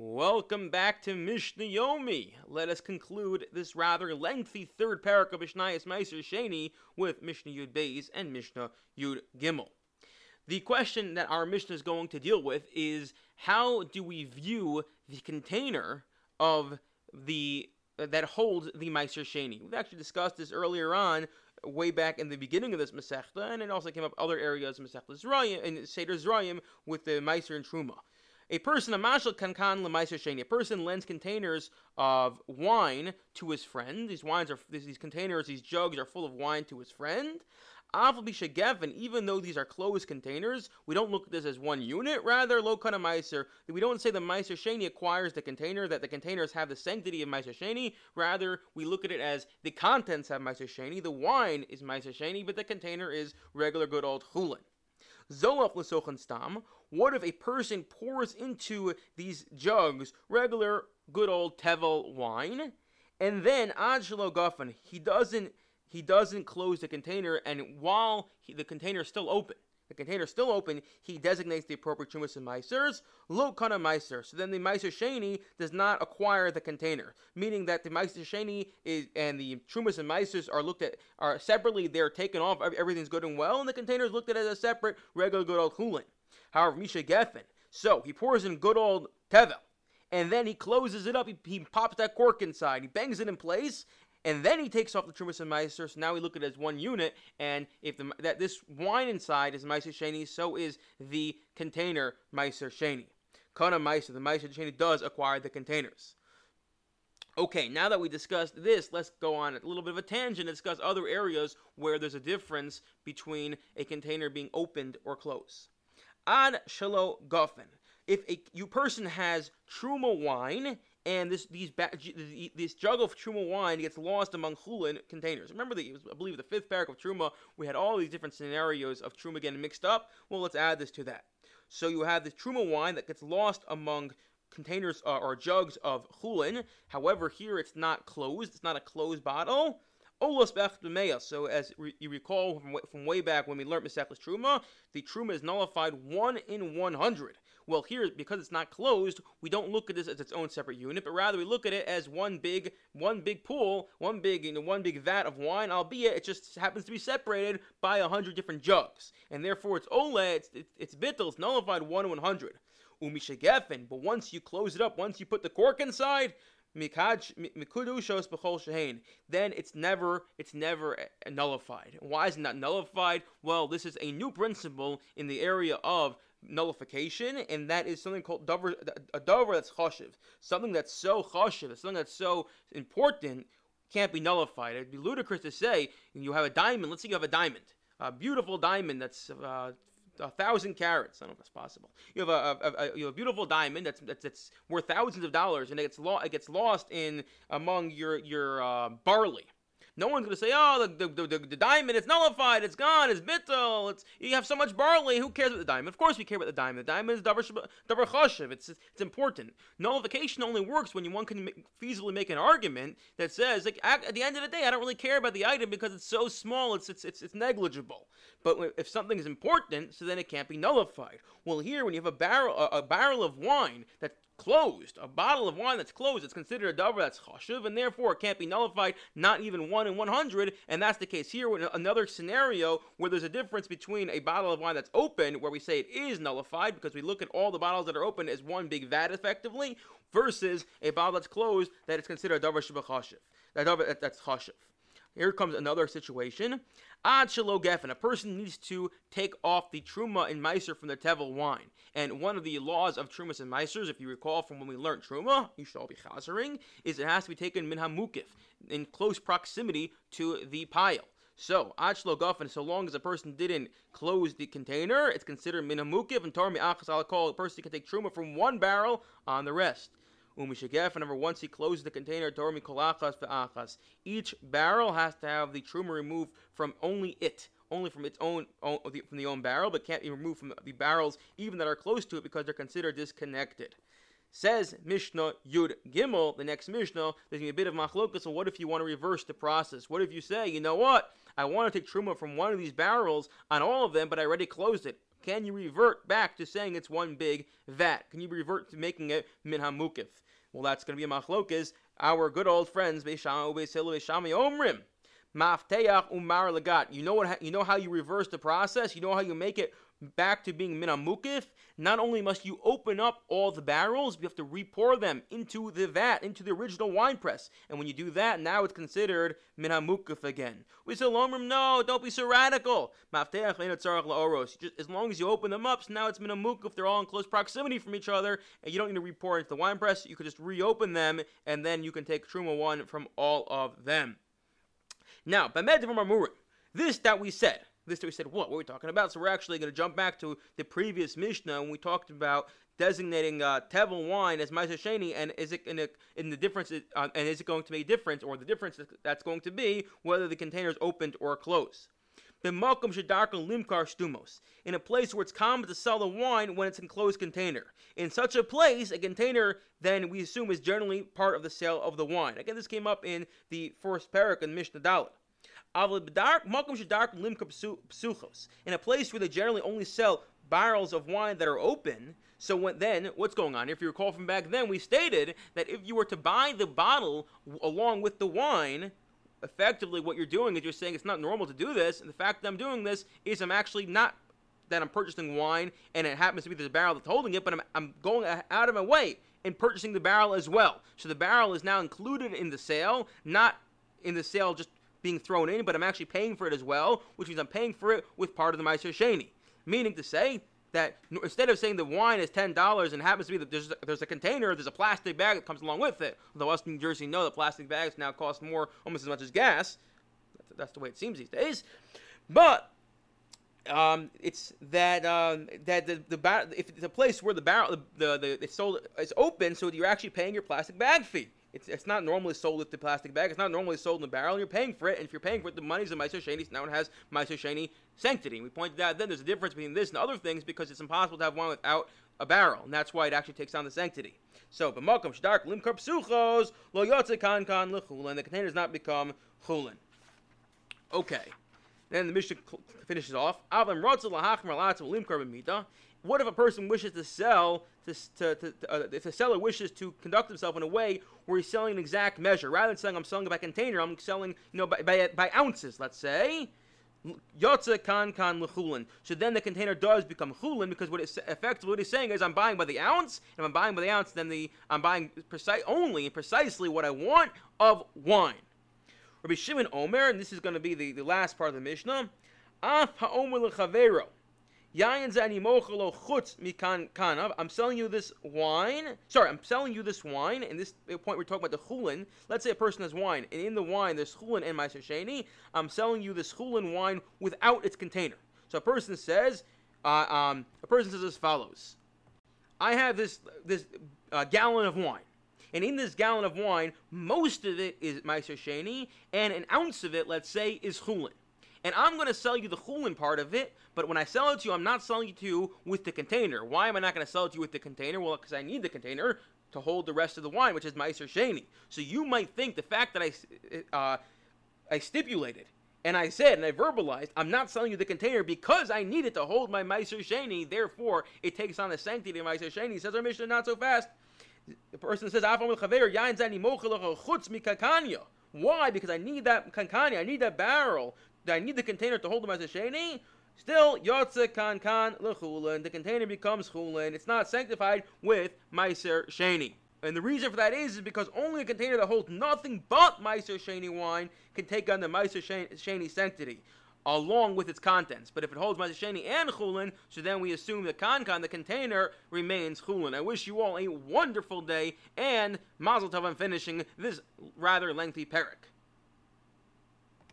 Welcome back to Mishnah Yomi. Let us conclude this rather lengthy third parak of Mishnayos Meiser Sheni with Mishnah Yud Beis and Mishnah Yud Gimel. The question that our Mishnah is going to deal with is how do we view the container of the that holds the Meiser Sheni? We've actually discussed this earlier on way back in the beginning of this Masechta, and it also came up other areas of Masechta Zrayim and Seder Zrayim with the Meiser and Truma. A person, a mashal kankan lemaiser sheni. A person lends containers of wine to his friend. These wines are these containers, these jugs are full of wine to his friend. And even though these are closed containers, we don't look at this as one unit. Rather, lo kana meiser. We don't say the meiser sheni acquires the container, that the containers have the sanctity of meiser sheni. Rather, we look at it as the contents have meiser sheni. The wine is meiser sheni, but the container is regular good old chulin. Zolaf l'sochan stam. What if a person pours into these jugs regular good old tevel wine, and then ad guffin he doesn't he doesn't close the container, and while he, the container is still open, the container still open, he designates the appropriate Trumas and Meisers, lo kana Meiser. So then the Meiser Shani does not acquire the container, meaning that the Meiser Shani is, and the Trumas and Meisers are looked at are separately, they're taken off, everything's good and well, and the container is looked at as a separate, regular good old Hulin. However, Misha Geffen, so he pours in good old Tevel, and then he closes it up, he, he pops that cork inside, he bangs it in place, and then he takes off the Trumas and Meiser. So now we look at it as one unit, and if the, that this wine inside is Meiser Sheni, so is the container Meiser Sheni. Kana Meiser, the Meiser Sheni does acquire the containers. Okay, now that we discussed this, let's go on a little bit of a tangent and discuss other areas where there's a difference between a container being opened or closed. Ad Shalo Guffin. If a you person has truma wine and this these ba- this jug of truma wine gets lost among chulin containers. Remember the I believe the fifth parak of truma we had all these different scenarios of truma getting mixed up. Well, let's add this to that. So you have the truma wine that gets lost among containers uh, or jugs of chulin. However, here it's not closed. It's not a closed bottle. Olos So as re- you recall from, from way back when we learned Mesechus Truma, the Truma is nullified one in 100. Well, here, because it's not closed, we don't look at this as its own separate unit, but rather we look at it as one big, one big pool, one big, you know, one big vat of wine. Albeit it just happens to be separated by a hundred different jugs, and therefore it's ole, it's it's, it's bittel, it's nullified one in one hundred. Umishagefen, but once you close it up, once you put the cork inside, then it's never it's never nullified. Why is it not nullified? Well, this is a new principle in the area of nullification, and that is something called dover, a dover that's choshev, something that's so choshev, something that's so important can't be nullified. It'd be ludicrous to say you have a diamond. Let's say you have a diamond, a beautiful diamond that's uh, a thousand carats. I don't know if that's possible. You have a, a, a, you have a beautiful diamond that's, that's, that's worth thousands of dollars, and it gets lo- it gets lost in among your your uh, barley. No one's going to say, oh, the, the, the, the, diamond, it's nullified, it's gone, it's bittel, it's, you have so much barley, who cares about the diamond? Of course we care about the diamond. The diamond is davar, chashiv, it's, it's important. Nullification only works when you, one can feasibly make an argument that says, like, at, at, the end of the day, I don't really care about the item because it's so small, it's, it's, it's, it's negligible. But if something is important, so then it can't be nullified. Well, here, when you have a barrel, a, a barrel of wine that closed. A bottle of wine that's closed is considered a davar that's chashuv, and therefore it can't be nullified, not even 1 in 100, and that's the case here with another scenario where there's a difference between a bottle of wine that's open, where we say it is nullified, because we look at all the bottles that are open as one big vat effectively, versus a bottle that's closed that is considered a davar shebachashiv. That that's chashuv. Here comes another situation. Ad shelo gefen. A person needs to take off the truma and meiser from the tevel wine. And one of the laws of trumas and meisers, if you recall from when we learned truma, you should all be chazering, is it has to be taken min hamukif, in close proximity to the pile. So, ad shelo gefen, so long as a person didn't close the container, it's considered min hamukif, and tormi achas al a person can take truma from one barrel on the rest. Umishagef, and number once he closes the container, Tormi kolachas ve'achas. Each barrel has to have the truma removed from only it, only from its own, own from the own barrel, but can't be removed from the barrels even that are close to it because they're considered disconnected. Says Mishnah Yud Gimel, the next Mishnah, there's going to be a bit of machlokas. So, what if you want to reverse the process? What if you say, you know what? I want to take truma from one of these barrels on all of them, but I already closed it. Can you revert back to saying it's one big vat? Can you revert to making it min hamukif? Well, that's going to be a. Our good old friends Beis Shammai Ubeisilu Beis Shammai Omrim. Mafteach umar lagat. You know what? You know how you reverse the process. You know how you make it back to being minamukif, not only must you open up all the barrels, you have to repour them into the vat, into the original wine press. And when you do that, now it's considered minamukif again. We say, Lomrim, no, don't be so radical. Just as long as you open them up, so now it's minamukif, they're all in close proximity from each other, and you don't need to repour into the wine press. You could just reopen them, and then you can take Truma 1 from all of them. Now, this that we said, this we said, what? were we talking about? So we're actually going to jump back to the previous Mishnah when we talked about designating uh, Tevel wine as Ma'aser Sheni, and is it in, a, in the difference, uh, and is it going to make a difference, or the difference that's going to be whether the container is opened or closed. B'makom shedarkon limkar stumos, in a place where it's common to sell the wine when it's in closed container. In such a place, a container then we assume is generally part of the sale of the wine. Again, this came up in the first parak in Mishnah Dalit. In a place where they generally only sell barrels of wine that are open. So when, then, what's going on? If you recall from back then, we stated that if you were to buy the bottle along with the wine, effectively what you're doing is you're saying it's not normal to do this. And the fact that I'm doing this is I'm actually not that I'm purchasing wine and it happens to be the barrel that's holding it, but I'm, I'm going out of my way and purchasing the barrel as well. So the barrel is now included in the sale, not in the sale just being thrown in, but I'm actually paying for it as well, which means I'm paying for it with part of the Meiser Sheni. Meaning to say that instead of saying the wine is ten dollars and happens to be that there's a, there's a container, there's a plastic bag that comes along with it. Although us in New Jersey know that plastic bags now cost more, almost as much as gas. That's, the way it seems these days. But um, it's that um, that the the bar- if it's a place where the barrel the the, the it's sold is open, so you're actually paying your plastic bag fee. It's, it's not normally sold with the plastic bag. It's not normally sold in the barrel. And You're paying for it, and if you're paying for it, the money's in Meiser Sheni. So now it has Meiser Sheni sanctity. we pointed out then there's a difference between this and other things because it's impossible to have one without a barrel, and that's why it actually takes on the sanctity. So, b'makom shdark limkar psuchos lo yotze kan kan lechulin. The container does not become chulin. Okay. Then the Mishnah finishes off. Avim rotzel lahachmer latzel limkar b'mita. What if a person wishes to sell, to, to, to uh, if the seller wishes to conduct himself in a way where he's selling an exact measure, rather than saying I'm selling by container, I'm selling you know by, by, by ounces, let's say. Yotze kan kan lechulin. So then the container does become chulin because what it's effectively what he's saying is I'm buying by the ounce. If I'm buying by the ounce, then the I'm buying precise only precisely what I want of wine. Rabbi Shimon Omer, and this is going to be the, the last part of the Mishnah. Af ha'omer. I'm selling you this wine. Sorry, I'm selling you this wine. And this point, we're talking about the chulin. Let's say a person has wine, and in the wine there's chulin and ma'aser sheni. I'm selling you this chulin wine without its container. So a person says, uh, um, a person says as follows: I have this this uh, gallon of wine. And in this gallon of wine, most of it is Meiser Sheni, and an ounce of it, let's say, is Chulin and I'm going to sell you the chulin part of it. But when I sell it to you, I'm not selling it to you with the container. Why am I not going to sell it to you with the container? Well, because I need the container to hold the rest of the wine, which is Meiser Sheni. So you might think the fact that I, uh, I stipulated and I said and I verbalized, I'm not selling you the container because I need it to hold my Meiser Sheni. Therefore, it takes on the sanctity of Meiser Sheni. Says our Mishnah, not so fast. The person says, Why? Because I need that kankani, I need that barrel do I need the container to hold them as a sheni? Still, yotze kan kan lechulin. The container becomes chulin. It's not sanctified with meiser sheni. And the reason for that is, is because only a container that holds nothing but meiser sheni wine can take on the meiser sheni sanctity along with its contents. But if it holds Meiser Sheni and Chulin, so then we assume the Kankan, the container, remains Chulin. I wish you all a wonderful day and Mazel Tov on finishing this rather lengthy parak.